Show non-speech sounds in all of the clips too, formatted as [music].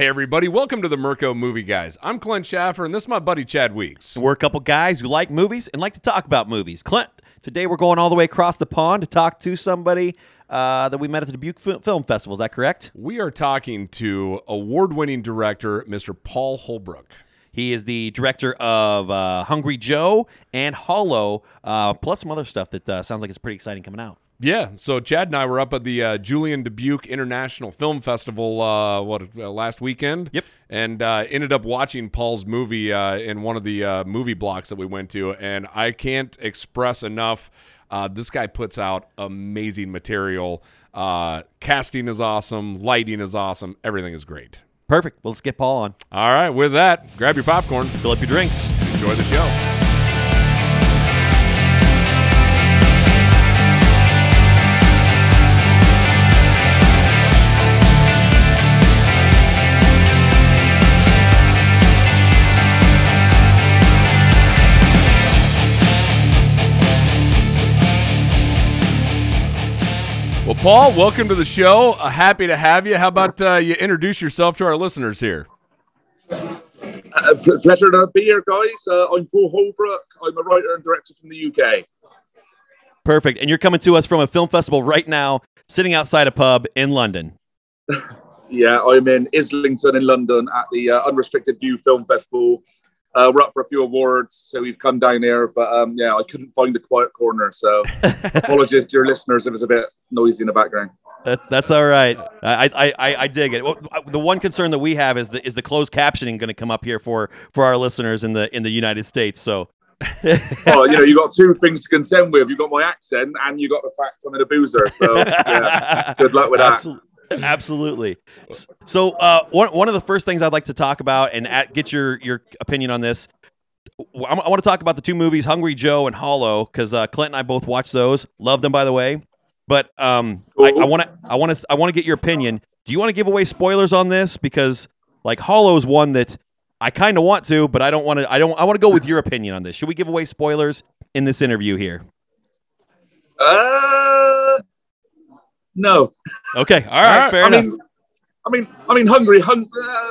Hey, everybody, welcome to the Micro Movie Guys. I'm Clint Schaffer, and this is my buddy Chad Weeks. We're a couple guys who like movies and like to talk about movies. Clint, today we're going all the way across the pond to talk to somebody uh, that we met at the Dubuque Fil- Film Festival. Is that correct? We are talking to award winning director, Mr. Paul Holbrook. He is the director of uh, Hungry Joe and Hollow, uh, plus some other stuff that uh, sounds like it's pretty exciting coming out. Yeah, so Chad and I were up at the uh, Julian Dubuque International Film Festival uh, what uh, last weekend. Yep. and uh, ended up watching Paul's movie uh, in one of the uh, movie blocks that we went to, and I can't express enough. Uh, this guy puts out amazing material. Uh, casting is awesome, lighting is awesome, everything is great. Perfect. Well, let's get Paul on. All right, with that, grab your popcorn, Fill up your drinks. enjoy the show. Well, Paul, welcome to the show. Uh, happy to have you. How about uh, you introduce yourself to our listeners here? Uh, pleasure to be here, guys. Uh, I'm Paul Holbrook. I'm a writer and director from the UK. Perfect. And you're coming to us from a film festival right now, sitting outside a pub in London. [laughs] Yeah, I'm in Islington in London at the uh, Unrestricted View Film Festival. Uh, we're up for a few awards, so we've come down here. But um, yeah, I couldn't find a quiet corner, so [laughs] apologies to your listeners if it's a bit noisy in the background. That, that's all right. I, I, I, dig it. Well, the one concern that we have is the is the closed captioning going to come up here for for our listeners in the in the United States. So [laughs] Well, you know, you got two things to contend with. You have got my accent, and you got the fact I'm in a boozer. So yeah, [laughs] good luck with that. Absol- Absolutely. So, uh, one one of the first things I'd like to talk about and at, get your your opinion on this. I want to talk about the two movies, Hungry Joe and Hollow, because uh, Clint and I both watched those. Love them, by the way. But um, I want to I want to I want to get your opinion. Do you want to give away spoilers on this? Because like Hollow is one that I kind of want to, but I don't want to. I don't. I want to go with your opinion on this. Should we give away spoilers in this interview here? Uh, no. Okay. All right. right, Fair I enough. mean, I mean, I mean, hungry, hung. Uh,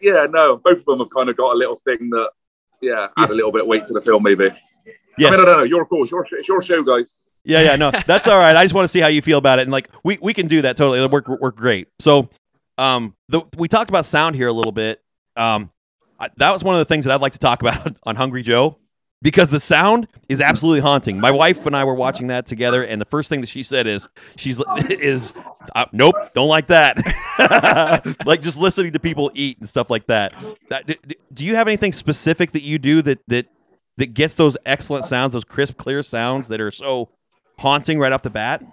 yeah, no, both of them have kind of got a little thing that, yeah, add a little bit of weight to the film, maybe. yes. I mean, I don't know. Your call. It's your, it's your show, guys. Yeah, yeah, no, that's all right. I just want to see how you feel about it, and like we we can do that totally. It'll work work great. So, um, the, we talked about sound here a little bit. Um, I, that was one of the things that I'd like to talk about [laughs] on Hungry Joe because the sound is absolutely haunting. My wife and I were watching that together, and the first thing that she said is she's [laughs] is uh, nope, don't like that. [laughs] like just listening to people eat and stuff like that. that do, do you have anything specific that you do that that that gets those excellent sounds, those crisp, clear sounds that are so haunting right off the bat?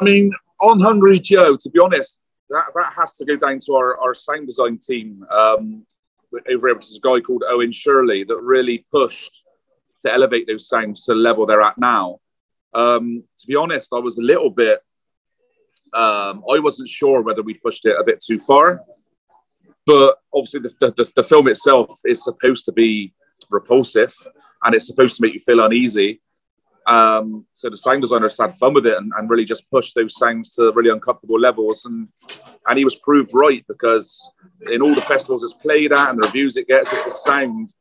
I mean, on Hungry Joe, to be honest, that, that has to go down to our, our sound design team. Um, over is a guy called Owen Shirley that really pushed to elevate those sounds to the level they're at now. Um, to be honest, I was a little bit, um, I wasn't sure whether we pushed it a bit too far. But obviously, the, the, the film itself is supposed to be repulsive and it's supposed to make you feel uneasy. Um, so the sound designers had fun with it and, and really just pushed those sounds to really uncomfortable levels. And and he was proved right because in all the festivals it's played at and the reviews it gets, it's the sound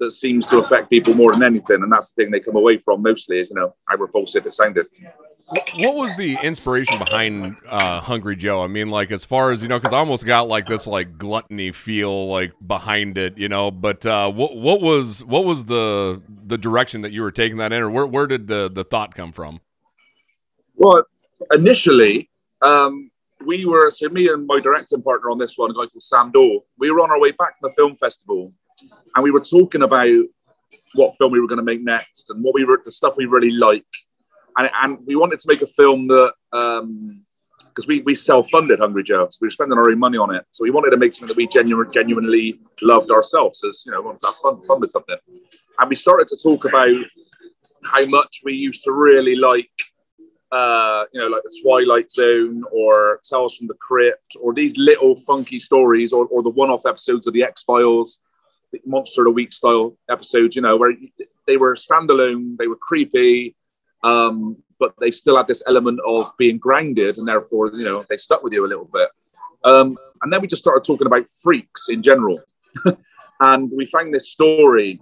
that seems to affect people more than anything. And that's the thing they come away from mostly is, you know, how repulsive it sounded. What was the inspiration behind uh, Hungry Joe? I mean, like as far as you know, because I almost got like this like gluttony feel like behind it, you know. But uh, what what was what was the the direction that you were taking that in, or where where did the the thought come from? Well, initially, um, we were, so me and my directing partner on this one, a guy called Sam Dole, we were on our way back from the film festival and we were talking about what film we were going to make next and what we were, the stuff we really like. And, and we wanted to make a film that, because we, we self-funded Hungry Joe, so we were spending our own money on it. So we wanted to make something that we genuine, genuinely loved ourselves, as you know, to have fun, fun with something. And we started to talk about how much we used to really like uh, you know, like the Twilight Zone or Tales from the Crypt or these little funky stories or, or the one-off episodes of the X Files, the Monster of the Week style episodes, you know, where they were standalone, they were creepy, um, but they still had this element of being grounded, and therefore, you know, they stuck with you a little bit. Um, And then we just started talking about freaks in general. [laughs] and we found this story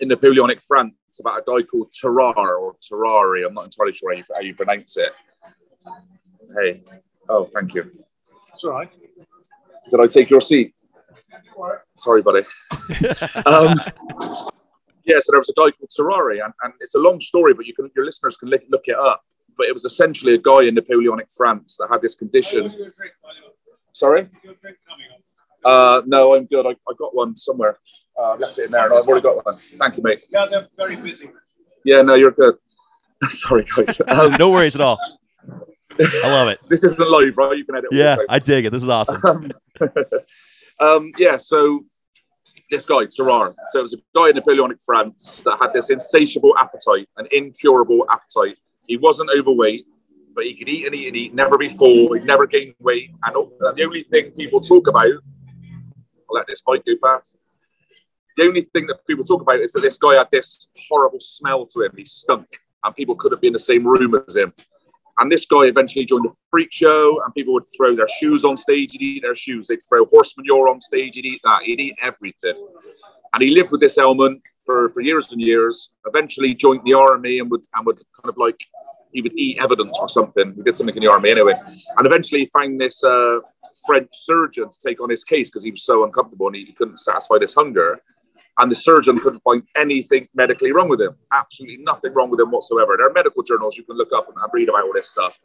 in Napoleonic France about a guy called Tarare or Terrari. I'm not entirely sure how you, how you pronounce it. Hey, oh, thank you. It's all right. Did I take your seat? Sorry, buddy. [laughs] um, yeah, so there was a guy called Terrari, and, and it's a long story, but you can your listeners can look, look it up. But it was essentially a guy in Napoleonic France that had this condition. Sorry? Uh, no, I'm good. I, I got one somewhere. Uh, I left it in there, and I've already got one. Thank you, mate. Yeah, they're very busy. Yeah, no, you're good. [laughs] Sorry, guys. [laughs] Um, no worries at all. I love it. this isn't live, right? You can edit. all Yeah. I dig it. This is awesome. [laughs] um, yeah, so this guy, Tarare. So it was a guy in Napoleonic France that had this insatiable appetite, an incurable appetite. He wasn't overweight, but he could eat and eat and eat, never be full, he'd never gain weight. And and the only thing people talk about, I'll let this mic go past. The only thing that people talk about is that this guy had this horrible smell to him. He stunk, and people couldn't be in the same room as him. And this guy eventually joined a freak show, and people would throw their shoes on stage. He'd eat their shoes. They'd throw horse manure on stage. He'd eat that. He'd eat everything. And he lived with this ailment for, for years and years. Eventually joined the army and would and would kind of like he would eat evidence or something. He did something in the army anyway. And eventually he found this uh, French surgeon to take on his case because he was so uncomfortable and he, he couldn't satisfy this hunger. And the surgeon couldn't find anything medically wrong with him. Absolutely nothing wrong with him whatsoever. There are medical journals you can look up and, read about all this stuff.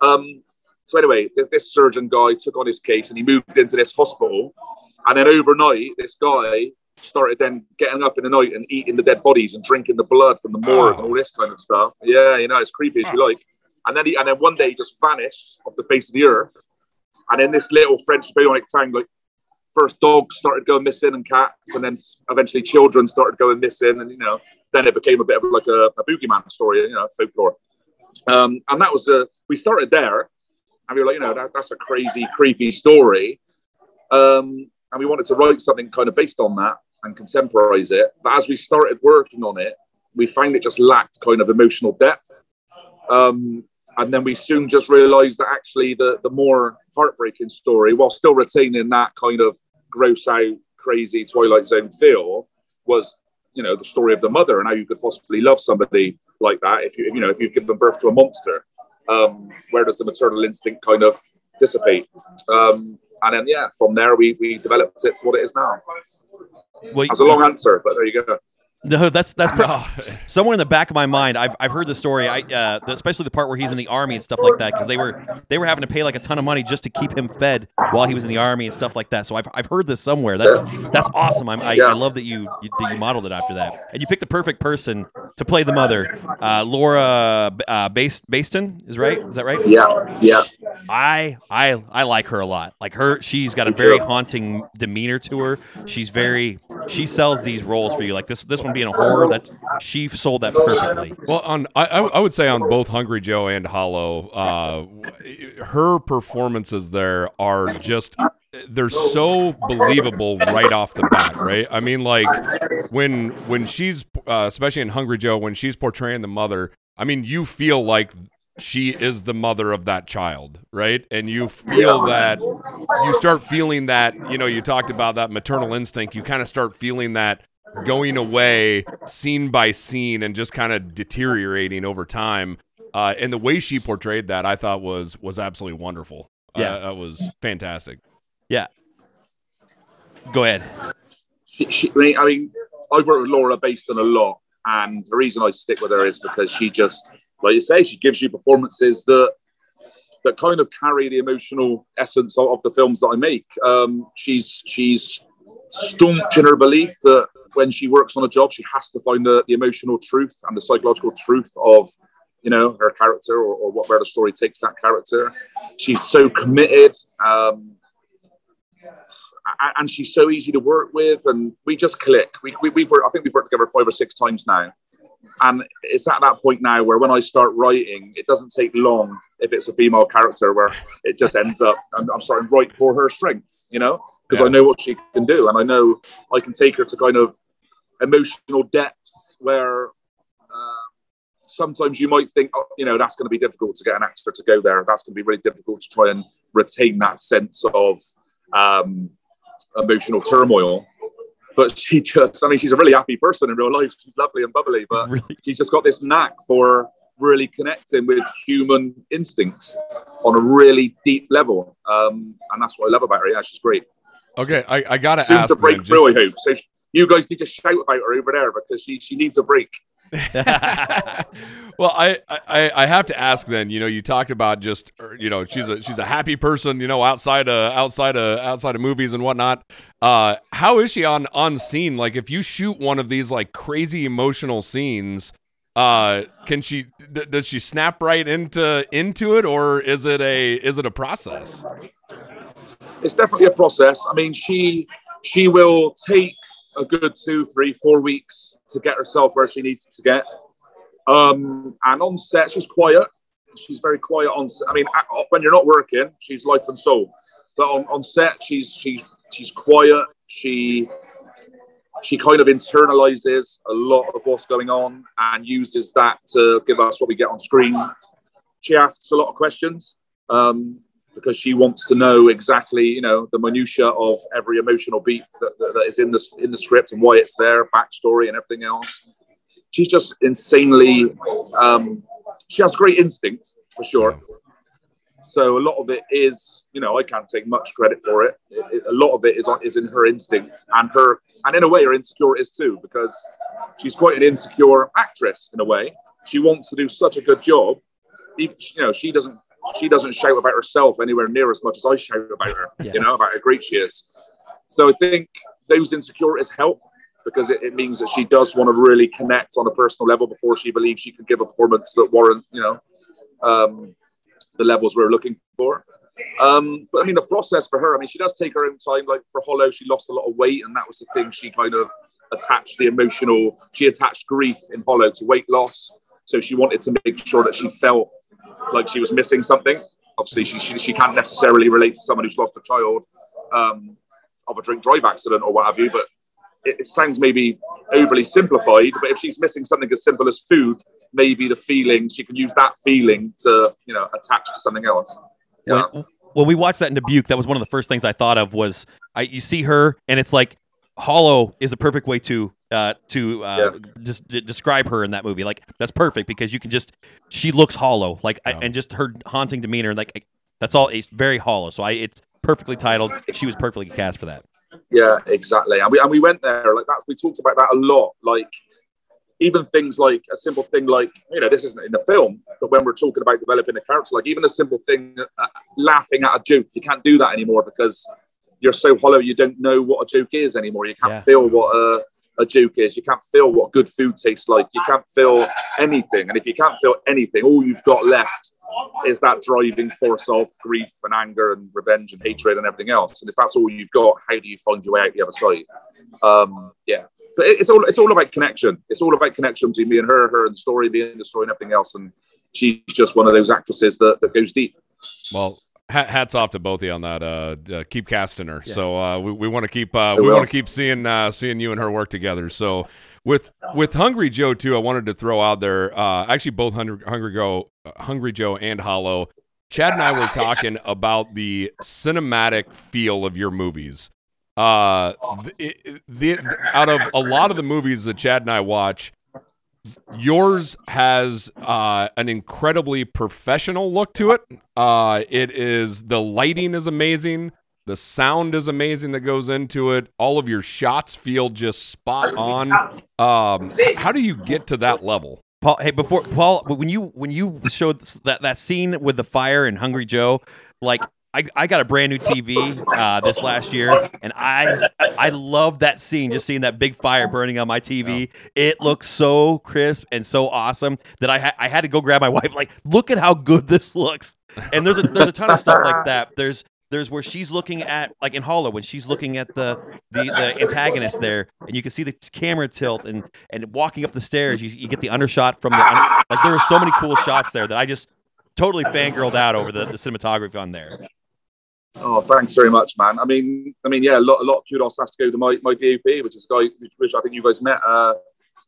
Um, so anyway, this, this surgeon guy took on his case and he moved into this hospital. And then overnight, this guy started then getting up in the night and eating the dead bodies and drinking the blood from the morgue and all this kind of stuff. Yeah, you know, it's creepy as you like. And then he, and then one day he just vanished off the face of the earth. And in this little French Napoleonic town, like first dogs started going missing and cats, and then eventually children started going missing, and you know, then it became a bit of like a, a boogeyman story, you know, folklore. Um, and that was a we started there, and we were like, you know, that, that's a crazy, creepy story. Um, and we wanted to write something kind of based on that and contemporize it. But as we started working on it, we found it just lacked kind of emotional depth. Um, and then we soon just realized that actually the, the more heartbreaking story, while still retaining that kind of gross out, crazy Twilight Zone feel, was you know the story of the mother and how you could possibly love somebody like that if you you know if you've given birth to a monster. Um, where does the maternal instinct kind of dissipate? Um, and then yeah, from there we we developed it to what it is now. Well, That's a long answer, but there you go. No, that's that's per- No. somewhere in the back of my mind. I've, I've heard the story. I uh, especially the part where he's in the army and stuff like that because they were they were having to pay like a ton of money just to keep him fed while he was in the army and stuff like that. So I've, I've heard this somewhere. That's that's awesome. I'm, I, Yeah. I love that you, you that you modeled it after that and you picked the perfect person to play the mother. Uh, Laura uh, Bas- Baston is right. Is that right? Yeah, yeah. I I I like her a lot. Like her, she's got a very haunting demeanor to her. She's very she sells these roles for you. Like this this one being a horror. That she sold that perfectly. Well, on I, I would say on both Hungry Joe and Hollow, uh, her performances there are just they're so believable right off the bat, right? I mean, like when when she's uh, especially in Hungry Joe when she's portraying the mother. I mean, you feel like she is the mother of that child, right? And you feel that you start feeling that, you know, you talked about that maternal instinct. You kind of start feeling that going away scene by scene and just kind of deteriorating over time. Uh, and the way she portrayed that, I thought was was absolutely wonderful. Yeah. uh, that was fantastic. Yeah. Go ahead. she, she, I mean, I mean, I've worked with Laura Baston a lot, and the reason I stick with her is because she just, like you say, she gives you performances that that kind of carry the emotional essence of, of the films that I make. Um, she's she's staunch in her belief that when she works on a job, she has to find the, the emotional truth and the psychological truth of you know her character or, or what where the story takes that character. She's so committed. Um, and she's so easy to work with, and we just click. We, we, we've worked, I think we've worked together five or six times now, and it's at that point now where when I start writing, it doesn't take long if it's a female character where it just ends up. I'm, I'm starting to write for her strengths, you know, because Yeah. I know what she can do, and I know I can take her to kind of emotional depths where. Uh, Sometimes you might think, oh, you know, that's going to be difficult to get an actor to go there. That's going to be really difficult to try and retain that sense of um, emotional turmoil. But she just, I mean, she's a really happy person in real life. She's lovely and bubbly, but [laughs] Really? she's just got this knack for really connecting with human instincts on a really deep level. Um, and that's what I love about her. Yeah, she's great. Okay, I, I gotta Soon ask. to break man, through, just- I hope. So you guys need to shout about her over there because she, she needs a break. [laughs] well, I, I I have to ask then. You know, you talked about just er, you know she's a she's a happy person. You know, outside of outside of outside of movies and whatnot. Uh, how is she on on scene? Like, if you shoot one of these like crazy emotional scenes, uh, can she d- does she snap right into into it, or is it a is it a process? It's definitely a process. I mean, she she will take a good two, three, four weeks to get herself where she needs to get. Um, and on set, she's quiet. She's very quiet on set. I mean, when you're not working, she's life and soul. But on, on set, she's she's she's quiet. She she kind of internalizes a lot of what's going on and uses that to give us what we get on screen. She asks a lot of questions. Um, because she wants to know exactly, you know, the minutia of every emotional beat that, that, that is in the in the script and why it's there, backstory and everything else. She's just insanely. Um, she has great instinct for sure. So a lot of it is, you know, I can't take much credit for it. It- it- a lot of it is is in her instinct and her, and in a way, her insecurities too, because she's quite an insecure actress in a way. She wants to do such a good job. Even, you know, she doesn't she doesn't shout about herself anywhere near as much as I shout about her. Yeah. You know, about how great she is. So I think those insecurities help because it, it means that she does want to really connect on a personal level before she believes she can give a performance that warrant, you know, um, the levels we're looking for. Um, but I mean, the process for her, I mean, she does take her own time. Like for Hollow, she lost a lot of weight, and that was the thing she kind of attached the emotional, she attached grief in Hollow to weight loss. So she wanted to make sure that she felt like she was missing something. Obviously, she, she, she can't necessarily relate to someone who's lost a child um, of a drink drive accident or what have you, but it, it sounds maybe overly simplified. But if she's missing something as simple as food, maybe the feeling, she can use that feeling to, you know, attach to something else. Yeah. when, when we watched that in Dubuque, that was one of the first things I thought of was I, you see her and it's like Hollow is a perfect way to uh, to uh, just d- describe her in that movie. Like that's perfect because you can just she looks hollow, like I, and just her haunting demeanor, like I- that's all. It's very hollow. So I it's perfectly titled. She was perfectly cast for that. Yeah, exactly. And we and we went there like that. We talked about that a lot. Like even things like a simple thing like you know this isn't in the film, but when we're talking about developing a character, like even a simple thing, uh, laughing at a joke, you can't do that anymore because you're so hollow. You don't know what a joke is anymore. You can't Yeah. feel what a a joke is. You can't feel what good food tastes like. You can't feel anything. And if you can't feel anything, all you've got left is that driving force of grief and anger and revenge and hatred and everything else. And if that's all you've got, how do you find your way out the other side? Um, yeah, but it's all it's all about connection. It's all about connection between me and her, her and the story, me and the story, and everything else. And she's just one of those actresses that, that goes deep. Well, hats off to both of you on that. Uh, uh, keep casting her. So uh, we, we want to keep uh, we want to keep seeing uh, seeing you and her work together. So with with Hungry Joe too, I wanted to throw out there. Uh, actually, both Hungry, Hungry Joe, Hungry Joe, and Hollow. Chad and I were [laughs] talking about the cinematic feel of your movies. Uh, the, the, out of a lot of the movies that Chad and I watch, yours has uh, an incredibly professional look to it. Uh, it is the lighting is amazing, the sound is amazing that goes into it. All of your shots feel just spot on. Um, how do you get to that level? Paul, hey, before Paul, when you when you showed that that scene with the fire and Hungry Joe, like I, I got a brand new TV uh, this last year, and I I love that scene. Just seeing that big fire burning on my TV, it looks so crisp and so awesome that I ha- I had to go grab my [laughs] wife. Like, look at how good this looks. And there's a there's a ton of stuff like that. There's there's where she's looking at like in Hollow when she's looking at the the, the antagonist there, and you can see the camera tilt and and walking up the stairs, you, you get the undershot from the un- like. There are so many cool shots there that I just totally fangirled out over the, the cinematography on there. Oh, thanks very much, man. I mean, I mean, yeah, a lot, a lot of kudos has to go to my, my DOP, which is a guy which, I think you guys met uh,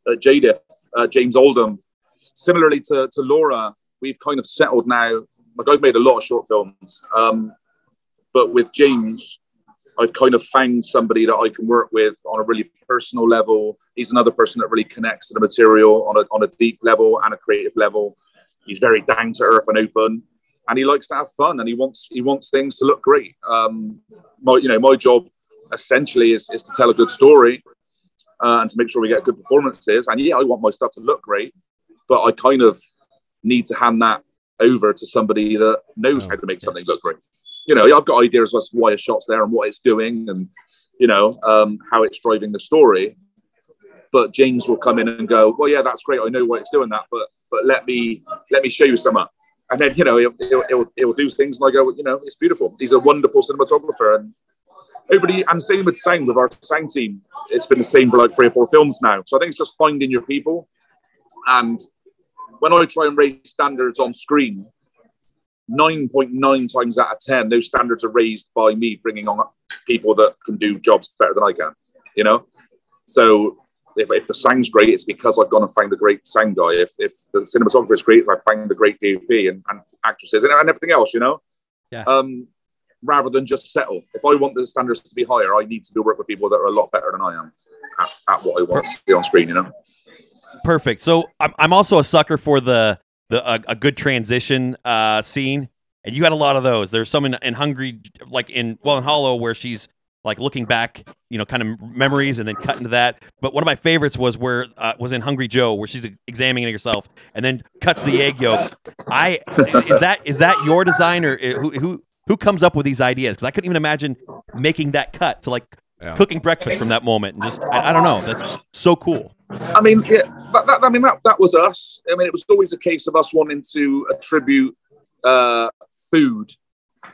at uh, James Oldham. Similarly to, to Laura, we've kind of settled now. Like I've made a lot of short films, um, but with James, I've kind of found somebody that I can work with on a really personal level. He's another person that really connects to the material on a, on a deep level and a creative level. He's very down to earth and open, and he likes to have fun and he wants he wants things to look great. Um, my you know my job essentially is, is to tell a good story uh, and to make sure we get good performances. And yeah, I want my stuff to look great, but I kind of need to hand that over to somebody that knows how to make something look great. You know, I've got ideas as to why a shot's there and what it's doing, and you know um, how it's driving the story. But James will come in and go, "Well, yeah, that's great. I know why it's doing that, but but let me let me show you some." And then you know he'll, he'll, he'll do things, I go, oh, "You know, it's beautiful. He's a wonderful cinematographer." And everybody, and same with sound with our sound team. It's been the same for like three or four films now. So I think it's just finding your people. And when I try and raise standards on screen, 9.9 times out of 10, those standards are raised by me bringing on people that can do jobs better than I can, you know? So if, if the sound's great, it's because I've gone and found a great sound guy. If, if the cinematographer is great, I found a great DP and, and actresses and, and everything else, you know? Yeah. Um, rather than just settle. If I want the standards to be higher, I need to be work with people that are a lot better than I am at, at what I want to see on screen, you know? Perfect. So I'm, I'm also a sucker for the the a, a good transition uh, scene, and you had a lot of those. There's some in, in Hungry, like in well in Hollow, where she's like looking back, you know, kind of memories, and then cut into that. But one of my favorites was where uh, was in Hungry Joe, where she's examining herself, and then cuts the egg yolk. I is that is that your designer uh, who who who comes up with these ideas? Because I couldn't even imagine making that cut to like Yeah. cooking breakfast from that moment, and just I, I don't know, that's so cool. I mean, yeah, that, that, I mean that that was us. I mean, it was always a case of us wanting to attribute uh, food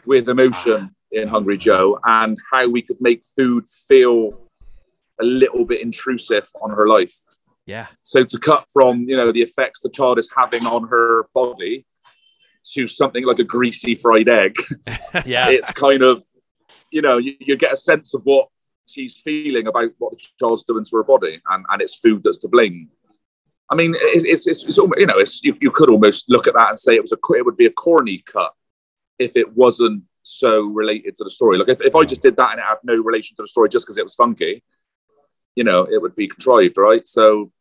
with emotion in Hungry Joe, and how we could make food feel a little bit intrusive on her life. Yeah, So to cut from you know the effects the child is having on her body to something like a greasy fried egg, [laughs] yeah, it's kind of you know you, you get a sense of what she's feeling about what the child's doing to her body and, and it's food that's to blame. I mean it, it's, it's, it's almost, you know it's you, you could almost look at that and say it was a it would be a corny cut if it wasn't so related to the story like if, if i just did that and it had no relation to the story just because it was funky you know it would be contrived right so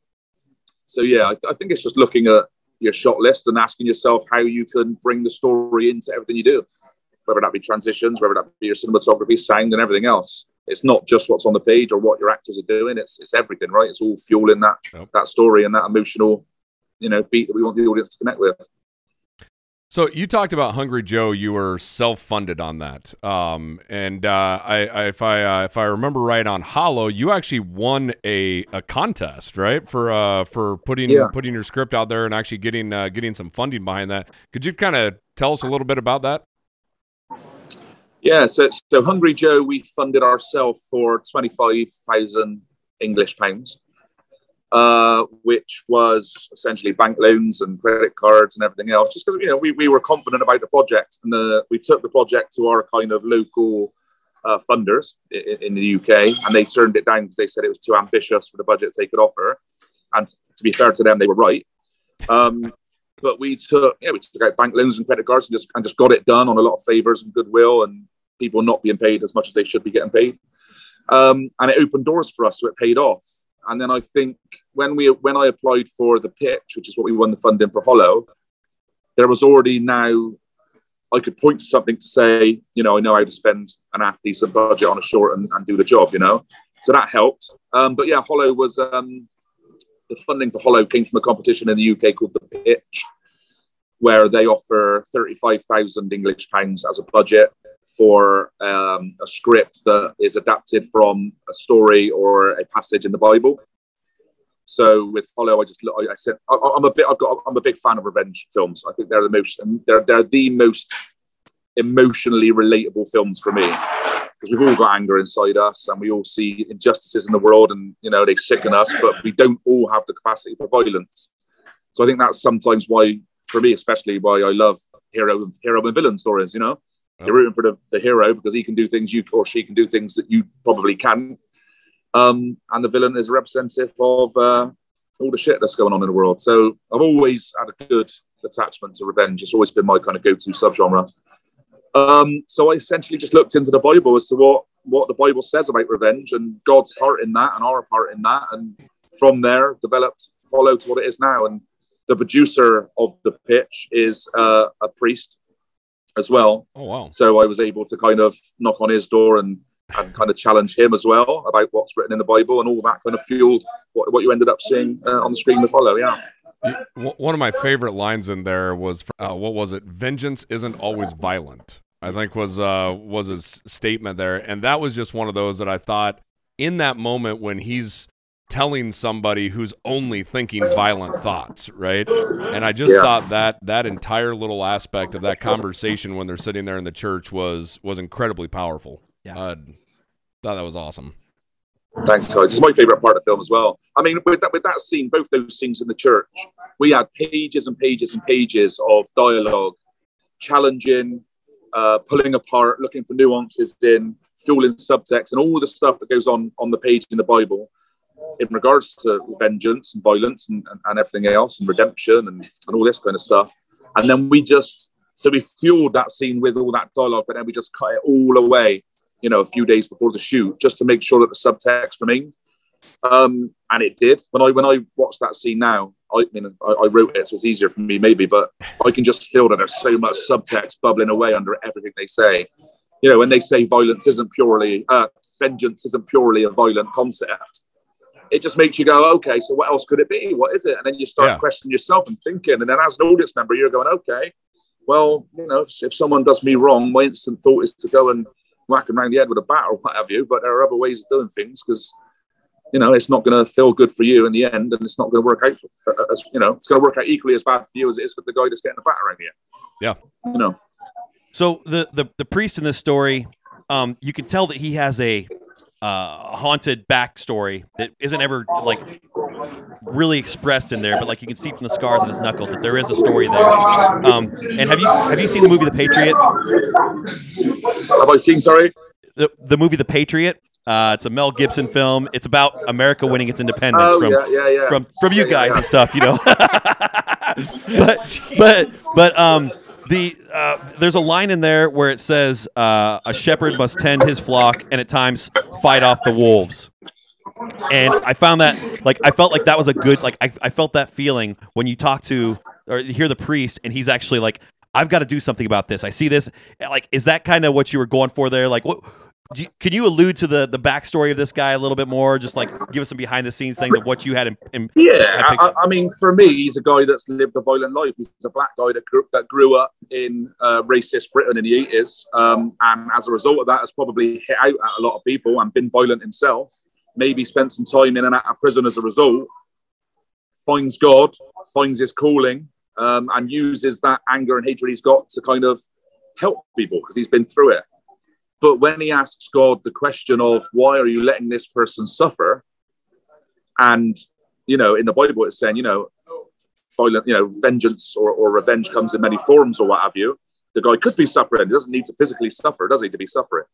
so yeah I, I think it's just looking at your shot list and asking yourself how you can bring the story into everything you do whether that be transitions, whether that be your cinematography, sound, and everything else. It's not just what's on the page or what your actors are doing. It's it's everything, right? It's all fueling that Yep. that story and that emotional, you know, beat that we want the audience to connect with. So you talked about Hungry Joe. You were self-funded on that, um, and uh, I, I, if I uh, if I remember right, on Hollow, you actually won a, a contest, right, for uh, for putting Yeah. putting your script out there and actually getting uh, getting some funding behind that. Could you kind of tell us a little bit about that? Yeah, so so Hungry Joe, we funded ourselves for twenty five thousand English pounds, uh, which was essentially bank loans and credit cards and everything else. Just because you know we, we were confident about the project, and uh, we took the project to our kind of local uh, funders in, in the UK, and they turned it down because they said it was too ambitious for the budgets they could offer. And to be fair to them, they were right. Um, but we took yeah we took out bank loans and credit cards and just and just got it done on a lot of favors and goodwill and people not being paid as much as they should be getting paid um, and it opened doors for us so it paid off and then i think when we when i applied for the pitch which is what we won the funding for hollow there was already now i could point to something to say you know i know how to spend an half decent budget on a short and, and do the job you know? So that helped. Um, but yeah hollow was um, the funding for Hollow came from a competition in the UK called the Pitch, where they offer 35,000 English pounds as a budget for um, a script that is adapted from a story or a passage in the Bible. So with Hollow, I just I, said I, I'm a bit I've got I'm a big fan of revenge films. I think they're the most they're they're the most emotionally relatable films for me because we've all got anger inside us and we all see injustices in the world and you know they sicken us but we don't all have the capacity for violence so i think that's sometimes why for me especially why i love hero hero and villain stories you know you're rooting for the, the hero because he can do things you or she can do things that you probably can um, and the villain is a representative of uh, all the shit that's going on in the world so i've always had a good attachment to revenge it's always been my kind of go-to subgenre um, so I essentially just looked into the Bible as to what what the Bible says about revenge and God's part in that and our part in that. And from there, developed Hollow to what it is now. And the producer of the pitch is uh, a priest as well. Oh wow. So I was able to kind of knock on his door and, and kind of challenge him as well about what's written in the Bible and all that kind of fueled what, what you ended up seeing uh, on the screen with Hollow. Yeah. One of my favorite lines in there was uh, what was it? Vengeance isn't always violent. I think was uh, was his statement there, and that was just one of those that I thought in that moment when he's telling somebody who's only thinking violent thoughts, right? And I just Yeah. thought that that entire little aspect of that conversation when they're sitting there in the church was was incredibly powerful. Yeah. uh, thought that was awesome. Thanks, guys. It's my favourite part of the film as well. I mean, with that, with that scene, both those scenes in the church, we had pages and pages and pages of dialogue, challenging, uh, pulling apart, looking for nuances in, fueling subtext, and all the stuff that goes on on the page in the Bible in regards to vengeance and violence and, and, and everything else, and redemption and, and all this kind of stuff. And then we just, so we fueled that scene with all that dialogue, but then we just cut it all away you know, a few days before the shoot, just to make sure that the subtext remained. Um, and it did. When I when I watch that scene now, I mean, I, I wrote it, so it's easier for me maybe, but I can just feel that there's so much subtext bubbling away under everything they say. You know, when they say violence isn't purely uh, vengeance isn't purely a violent concept, it just makes you go, okay, so what else could it be? What is it? And then you start Yeah. questioning yourself and thinking, and then as an audience member, you're going, okay, well, you know, if, if someone does me wrong, my instant thought is to go and whack them around the head with a bat or what have you. But there are other ways of doing things because, you know, it's not going to feel good for you in the end, and it's not going to work out. For, as, you know, it's going to work out equally as bad for you as it is for the guy that's getting the bat around the head. Yeah. You know. So the the, the priest in this story, um, you can tell that he has a uh, haunted backstory that isn't ever like really expressed in there, but like you can see from the scars on his knuckles that there is a story there. Um, and have you have you seen the movie The Patriot? Have I seen? Sorry. The, the movie The Patriot. Uh, it's a Mel Gibson film. It's about America winning its independence Oh from yeah, yeah, yeah. from from you guys and stuff, you know. [laughs] but but but um the uh, there's a line in there where it says uh, a shepherd must tend his flock and at times fight off the wolves. And I found that like I felt like that was a good like I, I felt that feeling when you talk to or hear the priest and he's actually like I've got to do something about this. I see this like is that kind of what you were going for there? Like what do you, can you allude to the the backstory of this guy a little bit more? Just like give us some behind the scenes things of what you had in, in Yeah, I I, mean, for me, he's a guy that's lived a violent life. He's a black guy that grew, that grew up in uh, racist Britain in the 80s. Um, and as a result of that, has probably hit out at a lot of people and been violent himself. Maybe spent some time in and out of prison as a result. Finds God, finds his calling, um, and uses that anger and hatred he's got to kind of help people because he's been through it. But when he asks God the question of why are you letting this person suffer, and you know, in the Bible it's saying, you know, violent, you know, vengeance or, or revenge comes in many forms or what have you. The guy could be suffering. He doesn't need to physically suffer, does he, to be suffering?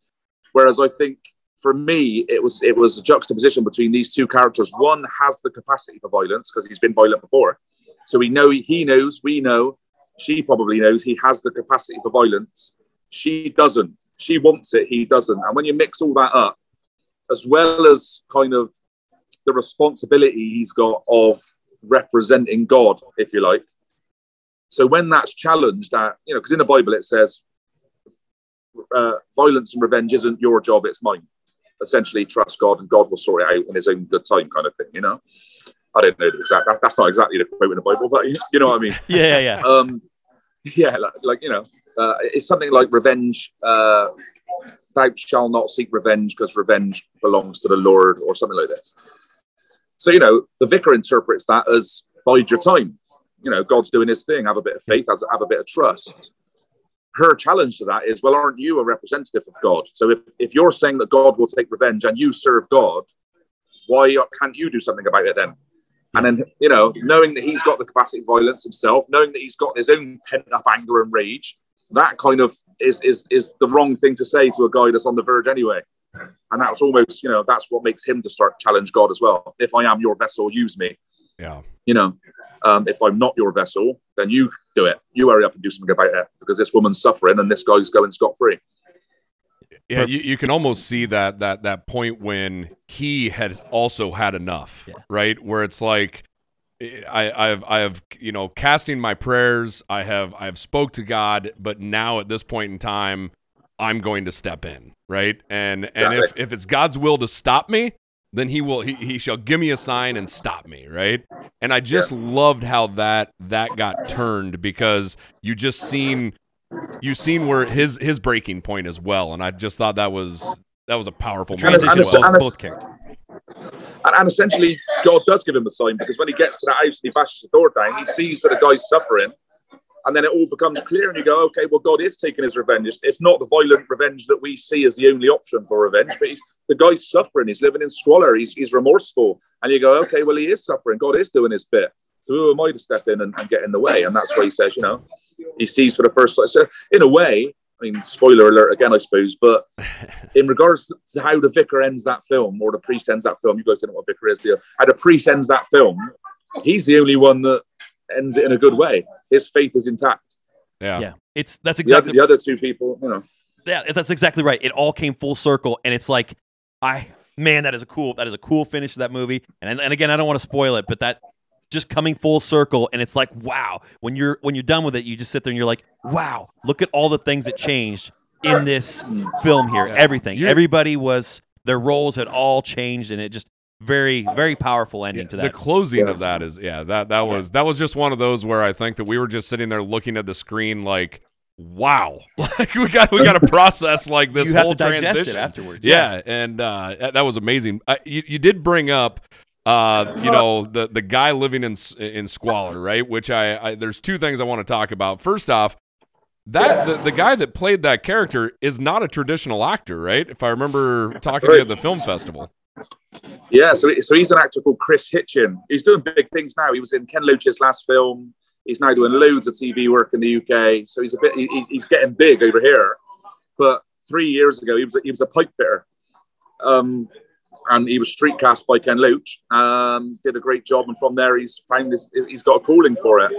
Whereas I think for me, it was it was a juxtaposition between these two characters. One has the capacity for violence because he's been violent before, so we know he knows, we know, she probably knows he has the capacity for violence. She doesn't. She wants it. He doesn't. And when you mix all that up, as well as kind of the responsibility he's got of representing God, if you like. So when that's challenged, at you know, because in the Bible it says, uh, "Violence and revenge isn't your job; it's mine." Essentially, trust God, and God will sort it out in His own good time, kind of thing. You know, I don't know the exact. That's not exactly the quote in the Bible, but you, you know what I mean. [laughs] yeah yeah yeah Um, yeah, like, like you know, uh, it's something like revenge. Uh, Thou shalt not seek revenge because revenge belongs to the Lord, or something like this. So you know, the vicar interprets that as bide your time. You know, God's doing His thing. Have a bit of faith. Have have a bit of trust. Her challenge to that is, well, aren't you a representative of God? So if, if you're saying that God will take revenge and you serve God, why can't you do something about it then? And then, you know, knowing that he's got the capacity of violence himself, knowing that he's got his own pent up anger and rage, that kind of is, is, is the wrong thing to say to a guy that's on the verge anyway. And that's almost, you know, that's what makes him to start challenge God as well. If I am your vessel, use me. Yeah. You know, um, if I'm not your vessel, then you do it. You hurry up and do something about it because this woman's suffering and this guy's going scot free. Yeah, you, you can almost see that that that point when he had also had enough, Yeah. right? Where it's like I, I've I've you know casting my prayers. I have I've spoke to God, but now at this point in time, I'm going to step in, right? And and if Exactly. if it's God's will to stop me, then he will he, he shall give me a sign and stop me, right? And I just loved how that that got turned because you just seen you seen where his his breaking point as well, and I just thought that was that was a powerful moment Transition and as it's- well. both, both characters. And, and essentially, God does give him a sign because when he gets to that house and he bashes the door down, he sees that the guy's suffering. And then it all becomes clear, and you go, okay, well, God is taking his revenge. It's, it's not the violent revenge that we see as the only option for revenge, but the guy's suffering. He's living in squalor. He's, he's remorseful. And you go, okay, well, he is suffering. God is doing his bit. So who am I to step in and, and get in the way? And that's why he says, you know, he sees for the first time. So, in a way, mean, spoiler alert again, I suppose, but [laughs] in regards to how the vicar ends that film or the priest ends that film, you guys don't know what vicar is, do you? How the priest ends that film, he's the only one that ends it in a good way. His faith is intact. Yeah. Yeah, it's that's The, exactly other, the other two people, you know, yeah, that's exactly right. It all came full circle, and it's like, I man, that is a cool that is a cool finish to that movie. And and again, I don't want to spoil it, but that just coming full circle, and it's like, wow. When you're when you're done with it, you just sit there and you're like, wow, look at all the things that changed in this film here. Yeah. Everything, You're- everybody was their roles had all changed, and it just very very powerful ending Yeah, to the closing Yeah. of that is yeah that that was that was just one of those where I think that we were just sitting there looking at the screen like wow [laughs] like we got we got to [laughs] process like this you have whole to transition it afterwards. yeah, and uh, that that was amazing. Uh, you, you did bring up, uh, you know, the the guy living in in squalor, right? Which I, I there's two things I want to talk about. First off, that the, the guy that played that character is not a traditional actor, right? If I remember talking to you at the film festival. Yeah, so, so he's an actor called Kris Hitchen. He's doing big things now. He was in Ken Loach's last film. He's now doing loads of TV work in the UK. So he's a bit he, he's getting big over here. But three years ago, he was a, he was a pipe fitter, um, and he was street cast by Ken Loach. Um, did a great job, and from there, he's found this. He's got a calling for it.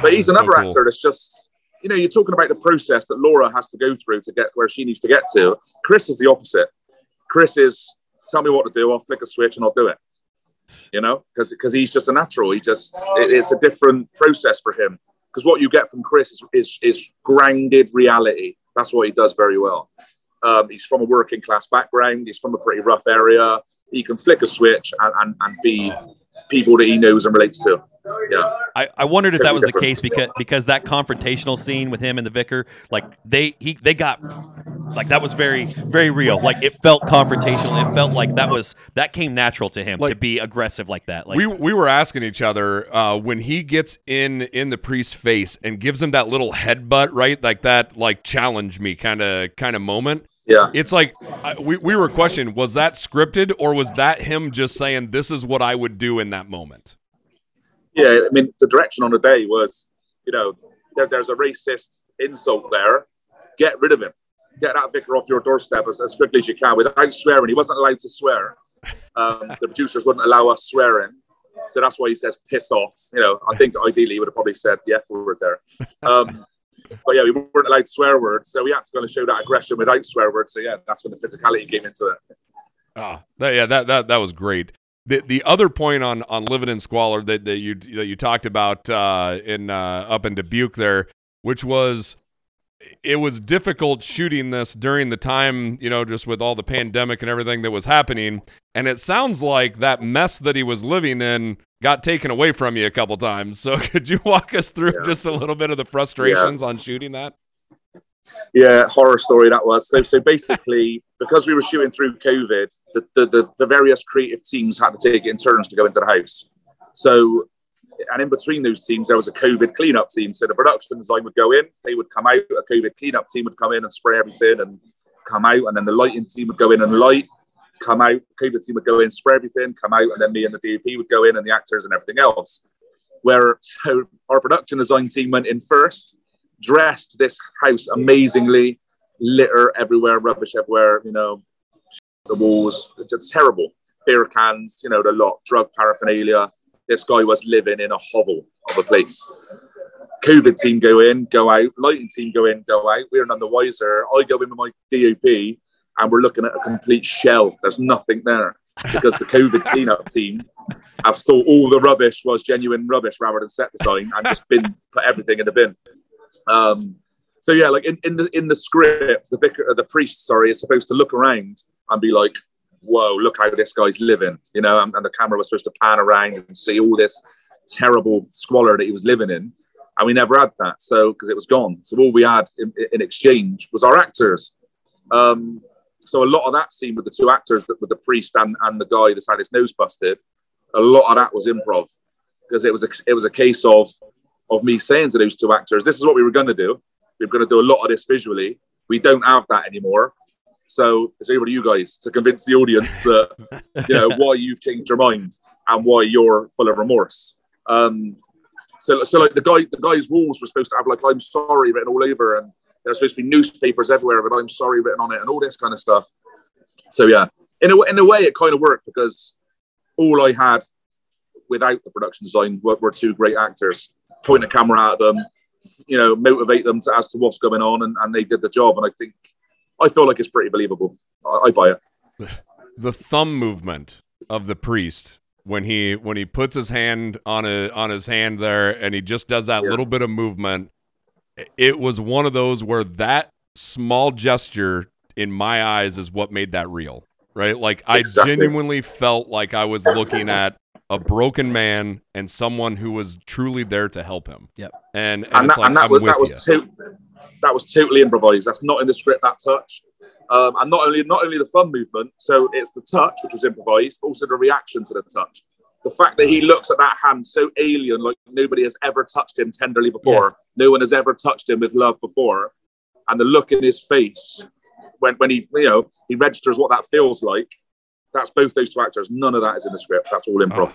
But he's That's so another cool. actor that's just, you know, you're talking about the process that Laura has to go through to get where she needs to get to. Kris is the opposite. Kris is, tell me what to do, I'll flick a switch and I'll do it. You know, because he's just a natural. He just, it- it's a different process for him. Because what you get from Kris is, is, is grounded reality. That's what he does very well. Um, he's from a working class background. He's from a pretty rough area. He can flick a switch and, and, and be people that he knows and relates to. Yeah. I, I wondered if that was the case because because that confrontational scene with him and the vicar, like they he they got like that was very very real. Like it felt confrontational. It felt like that was that came natural to him to be aggressive like that. Like we we were asking each other uh, when he gets in in the priest's face and gives him that little headbutt, right? Like that, like challenge me kind of kind of moment. Yeah. It's like I, we we were questioning was that scripted or was that him just saying this is what I would do in that moment? yeah, I mean, the direction on the day was, you know, there, there's a racist insult there. Get rid of him. Get that vicar off your doorstep as, as quickly as you can without swearing. He wasn't allowed to swear. Um, [laughs] the producers wouldn't allow us swearing. So that's why he says piss off. You know, I think ideally he would have probably said the F word there. Um, but yeah, we weren't allowed swear words. So we had to kind of show that aggression without swear words. So yeah, that's when the physicality came into it. Ah, that, yeah, that that that was great. The the other point on on living in squalor that, that you that you talked about uh, in uh, up in Dubuque there, which was it was difficult shooting this during the time you know just with all the pandemic and everything that was happening, and it sounds like that mess that he was living in got taken away from you a couple times. So [laughs] could you walk us through Yeah. just a little bit of the frustrations on shooting that? Yeah, horror story that was. So, so basically, [laughs] because we were shooting through COVID, the, the, the, the various creative teams had to take it in turns to go into the house. So, and in between those teams, there was a COVID cleanup team. So the production design would go in, they would come out, a COVID cleanup team would come in and spray everything and come out, and then the lighting team would go in and light, come out, COVID team would go in, spray everything, come out, and then me and the DP would go in and the actors and everything else. Where so our production design team went in first, dressed this house amazingly, litter everywhere, rubbish everywhere, you know, the walls. It's terrible. Beer cans, you know, the lot, drug paraphernalia. This guy was living in a hovel of a place. COVID team go in, go out, lighting team go in, go out. We're none the wiser. I go in with my DOP and we're looking at a complete shell. There's nothing there because the COVID [laughs] cleanup team have thought all the rubbish was genuine rubbish rather than set design and just bin put everything in the bin. Um, so yeah, like in, in the in the script, the vicar, the priest, sorry, is supposed to look around and be like, "Whoa, look how this guy's living," you know, and, and the camera was supposed to pan around and see all this terrible squalor that he was living in, and we never had that, so because it was gone. So all we had in, in exchange was our actors. Um, so a lot of that scene with the two actors, with the priest and, and the guy that's had his nose busted, a lot of that was improv because it was a, it was a case of of me saying to those two actors, "This is what we were going to do. We are going to do a lot of this visually. We don't have that anymore. So it's over to you guys to convince the audience that [laughs] you know why you've changed your mind and why you're full of remorse." Um, so, so like the guy, the guy's walls were supposed to have like "I'm sorry" written all over, and there's supposed to be newspapers everywhere with "I'm sorry" written on it, and all this kind of stuff. So yeah, in a in a way, it kind of worked because all I had without the production design were, were two great actors. Point a camera at them, you know, motivate them to as to what's going on, and, and they did the job. And I think I feel like it's pretty believable. I, I buy it. [laughs] The thumb movement of the priest when he when he puts his hand on a on his hand there and he just does that Yeah. little bit of movement it was one of those where that small gesture in my eyes is what made that real right like i Exactly. genuinely felt like i was looking at a broken man and someone who was truly there to help him Yep. and and, and it's that, like and that i'm was with that you was to, that was totally improvised. That's not in the script. That touch, um, and not only not only the fun movement. So it's the touch, which was improvised, also the reaction to the touch. The fact that he looks at that hand so alien, like nobody has ever touched him tenderly before. No one has ever touched him with love before, and the look in his face when when he you know he registers what that feels like. That's both those two actors. None of that is in the script. That's all improv.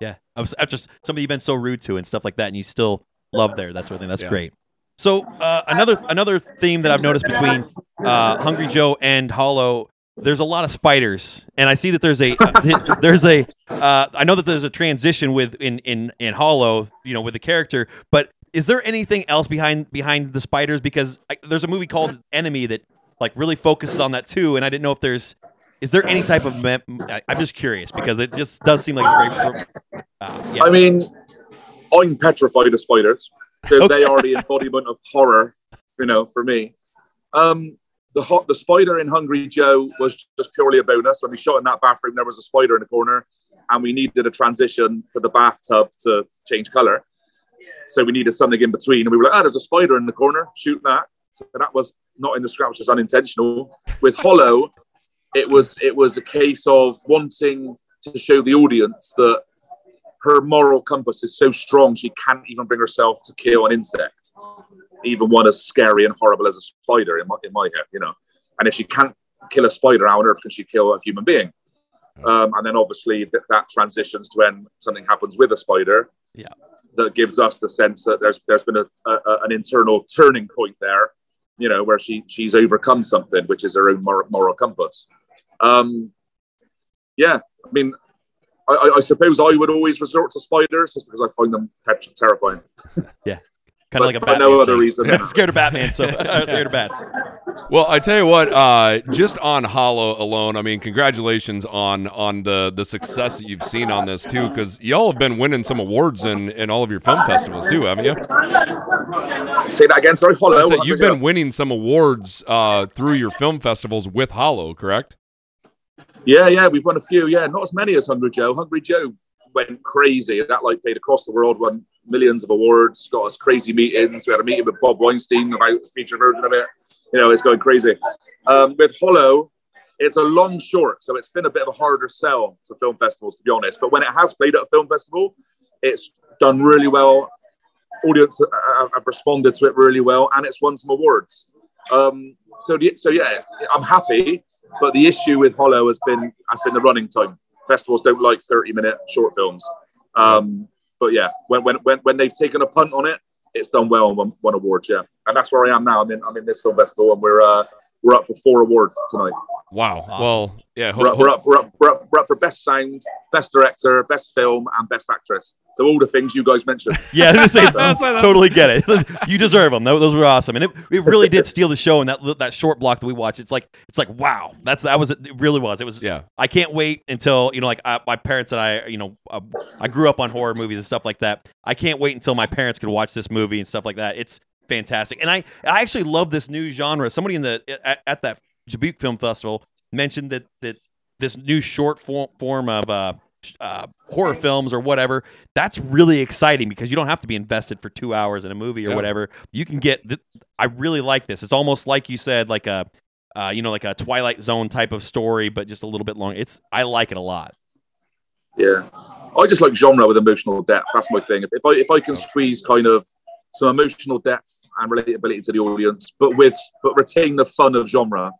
Yeah, I was just somebody you've been so rude to and stuff like that, and you still love there. That sort of thing. That's Yeah. great. So uh, another another theme that I've noticed between uh, Hungry Joe and Hollow, there's a lot of spiders, and I see that there's a uh, [laughs] there's a uh, I know that there's a transition with in in in Hollow, you know, with the character, but is there anything else behind behind the spiders? Because I, there's a movie called Enemy that like really focuses on that too, and I didn't know if there's is there any type of mem- I, I'm just curious because it just does seem like it's very pro- uh, yeah. I mean, I'm petrified of spiders, so they are the embodiment of horror. You know, for me, um, the hot the spider in Hungry Joe was just purely a bonus. When we shot in that bathroom, there was a spider in the corner, and we needed a transition for the bathtub to change color. So we needed something in between, and we were like, "Ah, there's a spider in the corner. Shoot that." So that was not in the script, which was unintentional. With Hollow, it was it was a case of wanting to show the audience that her moral compass is so strong she can't even bring herself to kill an insect, even one as scary and horrible as a spider in my, in my head, you know. And if she can't kill a spider, how on earth can she kill a human being? Um, and then obviously that, that transitions to when something happens with a spider. Yeah. That gives us the sense that there's there's been a, a, an internal turning point there, you know, where she she's overcome something, which is her own moral, moral compass. Um, yeah, I mean, I, I, suppose I would always resort to spiders just because I find them terrifying. [laughs] kind of like a Batman no other reason. than [laughs] that. scared of Batman, so [laughs] I'm scared of bats. Well, I tell you what, uh, just on Hollow alone, I mean, congratulations on on the the success that you've seen on this too, because y'all have been winning some awards in in all of your film festivals too, haven't you? Say that again. Sorry, Hollow. I said you've been winning some awards uh, through your film festivals with Hollow, correct? Yeah, yeah, we've won a few. Yeah, not as many as Hungry Joe. Hungry Joe went crazy. That like played across the world, won millions of awards, got us crazy meetings. We had a meeting with Bob Weinstein about the feature version of it. You know, it's going crazy. Um, with Hollow, it's a long short, so it's been a bit of a harder sell to film festivals, to be honest. But when it has played at a film festival, it's done really well. Audience uh, have responded to it really well, and it's won some awards. Um, so, so yeah, I'm happy. But the issue with Hollow has been has been the running time. Festivals don't like 30 minute short films. Um, but yeah, when, when when when they've taken a punt on it, it's done well and won, won awards. Yeah, and that's where I am now. I'm in I'm in this film festival, and we're uh, we're up for four awards tonight. Wow. Awesome. Well, yeah. We're up, we're, up, we're, up, we're, up, we're up for best sound, best director, best film, and best actress. So all the things you guys mentioned. [laughs] Yeah, I was say, That's- that's- totally get it. [laughs] you deserve them. Those were awesome, and it, it really did steal the show. in that that short block that we watched, it's like it's like wow, that's that was it. Really was. It was. Yeah. I can't wait until you know, like uh, my parents and I, you know, uh, I grew up on horror movies and stuff like that. I can't wait until my parents can watch this movie and stuff like that. It's fantastic, and I I actually love this new genre. Somebody in the at, at that Dubuque Film Festival mentioned that that this new short form, form of uh, uh, horror films or whatever that's really exciting because you don't have to be invested for two hours in a movie or Yeah. whatever you can get th- i really like this it's almost like you said like a uh, you know like a twilight zone type of story but just a little bit long it's i like it a lot Yeah, I just like genre with emotional depth. That's my thing. If, if I if I can squeeze kind of some emotional depth and relatability to the audience, but with but retain the fun of genre,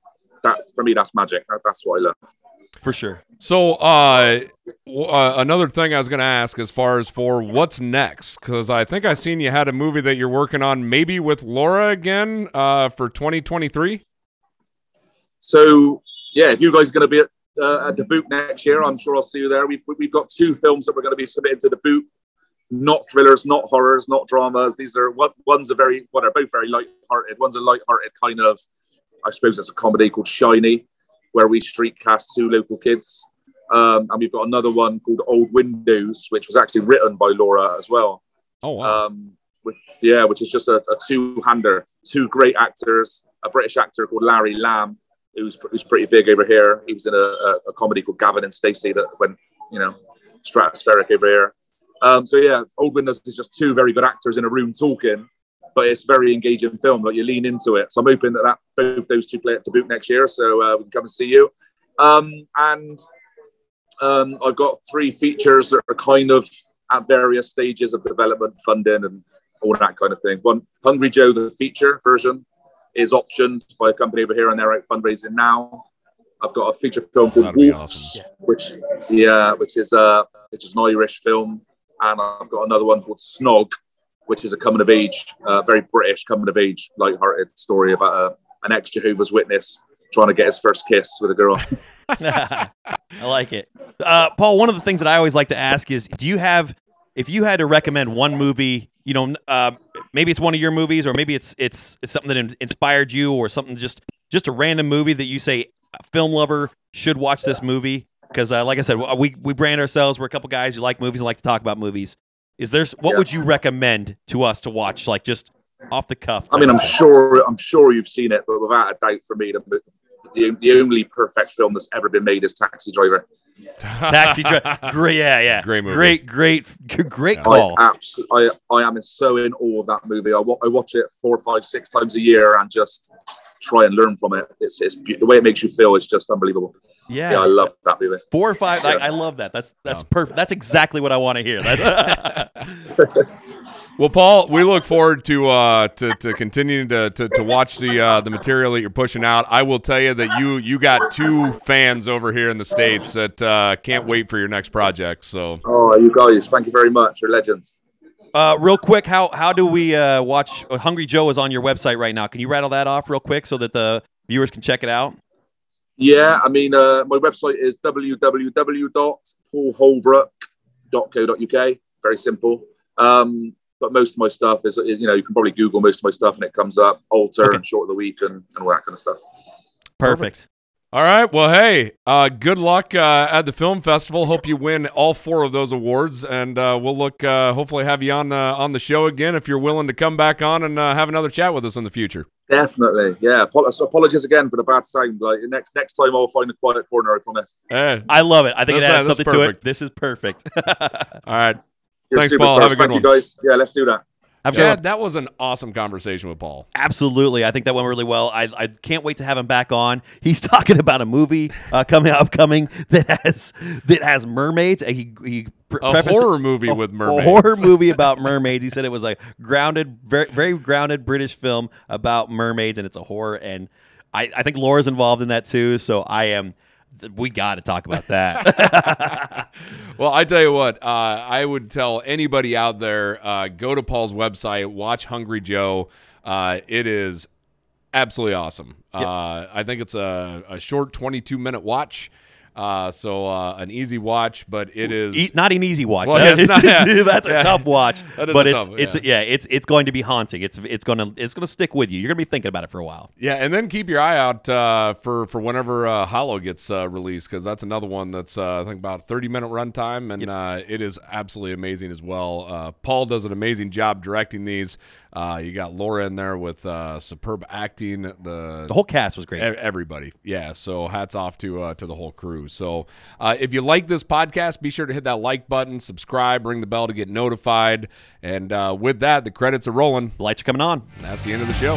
that for me that's magic. That, that's what I love. for sure So, uh, w- uh, another thing I was going to ask as far as for what's next, because I think I seen you had a movie that you're working on, maybe with Laura again, uh, for 2023. So yeah, if you guys are going to be at, uh, at Dubuque next year, I'm sure I'll see you there. We've we've got two films that we're going to be submitting to Dubuque. Not thrillers, not horrors, not dramas. These are one, one's a very well, they're both very light-hearted. One's a light-hearted kind of, I suppose it's a comedy called Shiny, where we street cast two local kids. Um, and we've got another one called Old Windows, which was actually written by Laura as well. Oh wow! Um, with, yeah, which is just a, a two-hander. Two great actors. A British actor called Larry Lamb, who's who's pretty big over here. He was in a, a, a comedy called Gavin and Stacey that went, you know, stratospheric over here. Um, so yeah, Old Windows is just two very good actors in a room talking, but it's very engaging film. Like you lean into it. So I'm hoping that, that both those two play at Dubuque next year, so uh, we can come and see you. Um, and um, I've got three features that are kind of at various stages of development, funding, and all that kind of thing. One, Hungry Joe, the feature version, is optioned by a company over here, and they're out fundraising now. I've got a feature film called That'd Wolves, awesome. which yeah, which is uh, which is an Irish film, and I've got another one called Snog, which is a coming of age, uh, very British coming of age, light-hearted story about a, an ex Jehovah's Witness trying to get his first kiss with a girl. [laughs] I like it. Uh, Paul, one of the things that I always like to ask is do you have, if you had to recommend one movie, you know, uh, maybe it's one of your movies or maybe it's, it's, it's something that in- inspired you or something just, just a random movie that you say, film lover should watch this movie? Because, uh, like I said, we, we brand ourselves. We're a couple guys who like movies and like to talk about movies. Is there, what Yeah. would you recommend to us to watch? Like just off the cuff. I mean, I'm sure, I'm sure you've seen it, but without a doubt, for me, the, the, the only perfect film that's ever been made is Taxi Driver. [laughs] Taxi driver. [laughs] Great, yeah, yeah. Great movie. Great, great, great I, call. abs- I, I am so in awe of that movie. I, wa- I watch it four, five, six times a year and just try and learn from it. It's, it's the way it makes you feel is just unbelievable. Yeah, I love that movie. Four or five. I, Yeah. I love that. That's that's perfect. That's exactly what I want to hear. [laughs] Well, Paul, we look forward to uh, to, to continuing to, to, to watch the uh, the material that you're pushing out. I will tell you that you you got two fans over here in the states that uh, can't wait for your next project. So Oh, you guys, thank you very much. You're legends. Uh, real quick, how how do we uh, watch? uh, Hungry Joe is on your website right now. Can you rattle that off real quick so that the viewers can check it out? Yeah, I mean, uh, my website is www.paulholbrook.co.uk. Very simple. Um, but most of my stuff is, is, you know, you can probably Google most of my stuff and it comes up, Alter Okay. and Short of the Week and, and all that kind of stuff. Perfect. All right. Well, hey, uh, good luck uh, at the film festival. Hope you win all four of those awards, and uh, we'll look. Uh, hopefully, have you on uh, on the show again if you're willing to come back on and uh, have another chat with us in the future. Definitely. Yeah. Apologies again for the bad sound. Like next next time I'll find a quiet corner, I promise. Hey, I love it. I think it adds something to it. This is perfect. [laughs] all right, You're Thanks, Paul. superstars. Have a good Thank one. you guys. Yeah, let's do that. Have a good one. That was an awesome conversation with Paul. Absolutely, I think that went really well. I, I can't wait to have him back on. He's [laughs] talking about a movie uh, coming upcoming that has that has mermaids. And He he pre- A horror movie a- with mermaids. A [laughs] horror movie about mermaids. He said it was a grounded, very very grounded British film about mermaids, and it's a horror. And I, I think Laura's involved in that too. So I am. We got to talk about that. [laughs] [laughs] Well, I tell you what, uh, I would tell anybody out there uh, go to Paul's website, watch Hungry Joe. Uh, it is absolutely awesome. Uh, I think it's a, a short 22 minute watch. Uh, so uh, an easy watch, but it is E- not an easy watch. Well, yeah, [laughs] not- yeah. [laughs] that's a Yeah. tough watch. [laughs] That is but it's tough- it's yeah. it's it's going to be haunting. It's it's gonna it's gonna stick with you. You're gonna be thinking about it for a while. Yeah, and then keep your eye out uh, for for whenever uh, Hollow gets uh, released because that's another one that's uh, I think about a thirty minute runtime, and uh, it is absolutely amazing as well. Uh, Paul does an amazing job directing these. Uh, you got Laura in there with uh, superb acting. The The whole cast was great. Everybody, yeah. So hats off to uh, to the whole crew. So uh, if you like this podcast, be sure to hit that like button, subscribe, ring the bell to get notified. And uh, with that, the credits are rolling. The lights are coming on. That's the end of the show.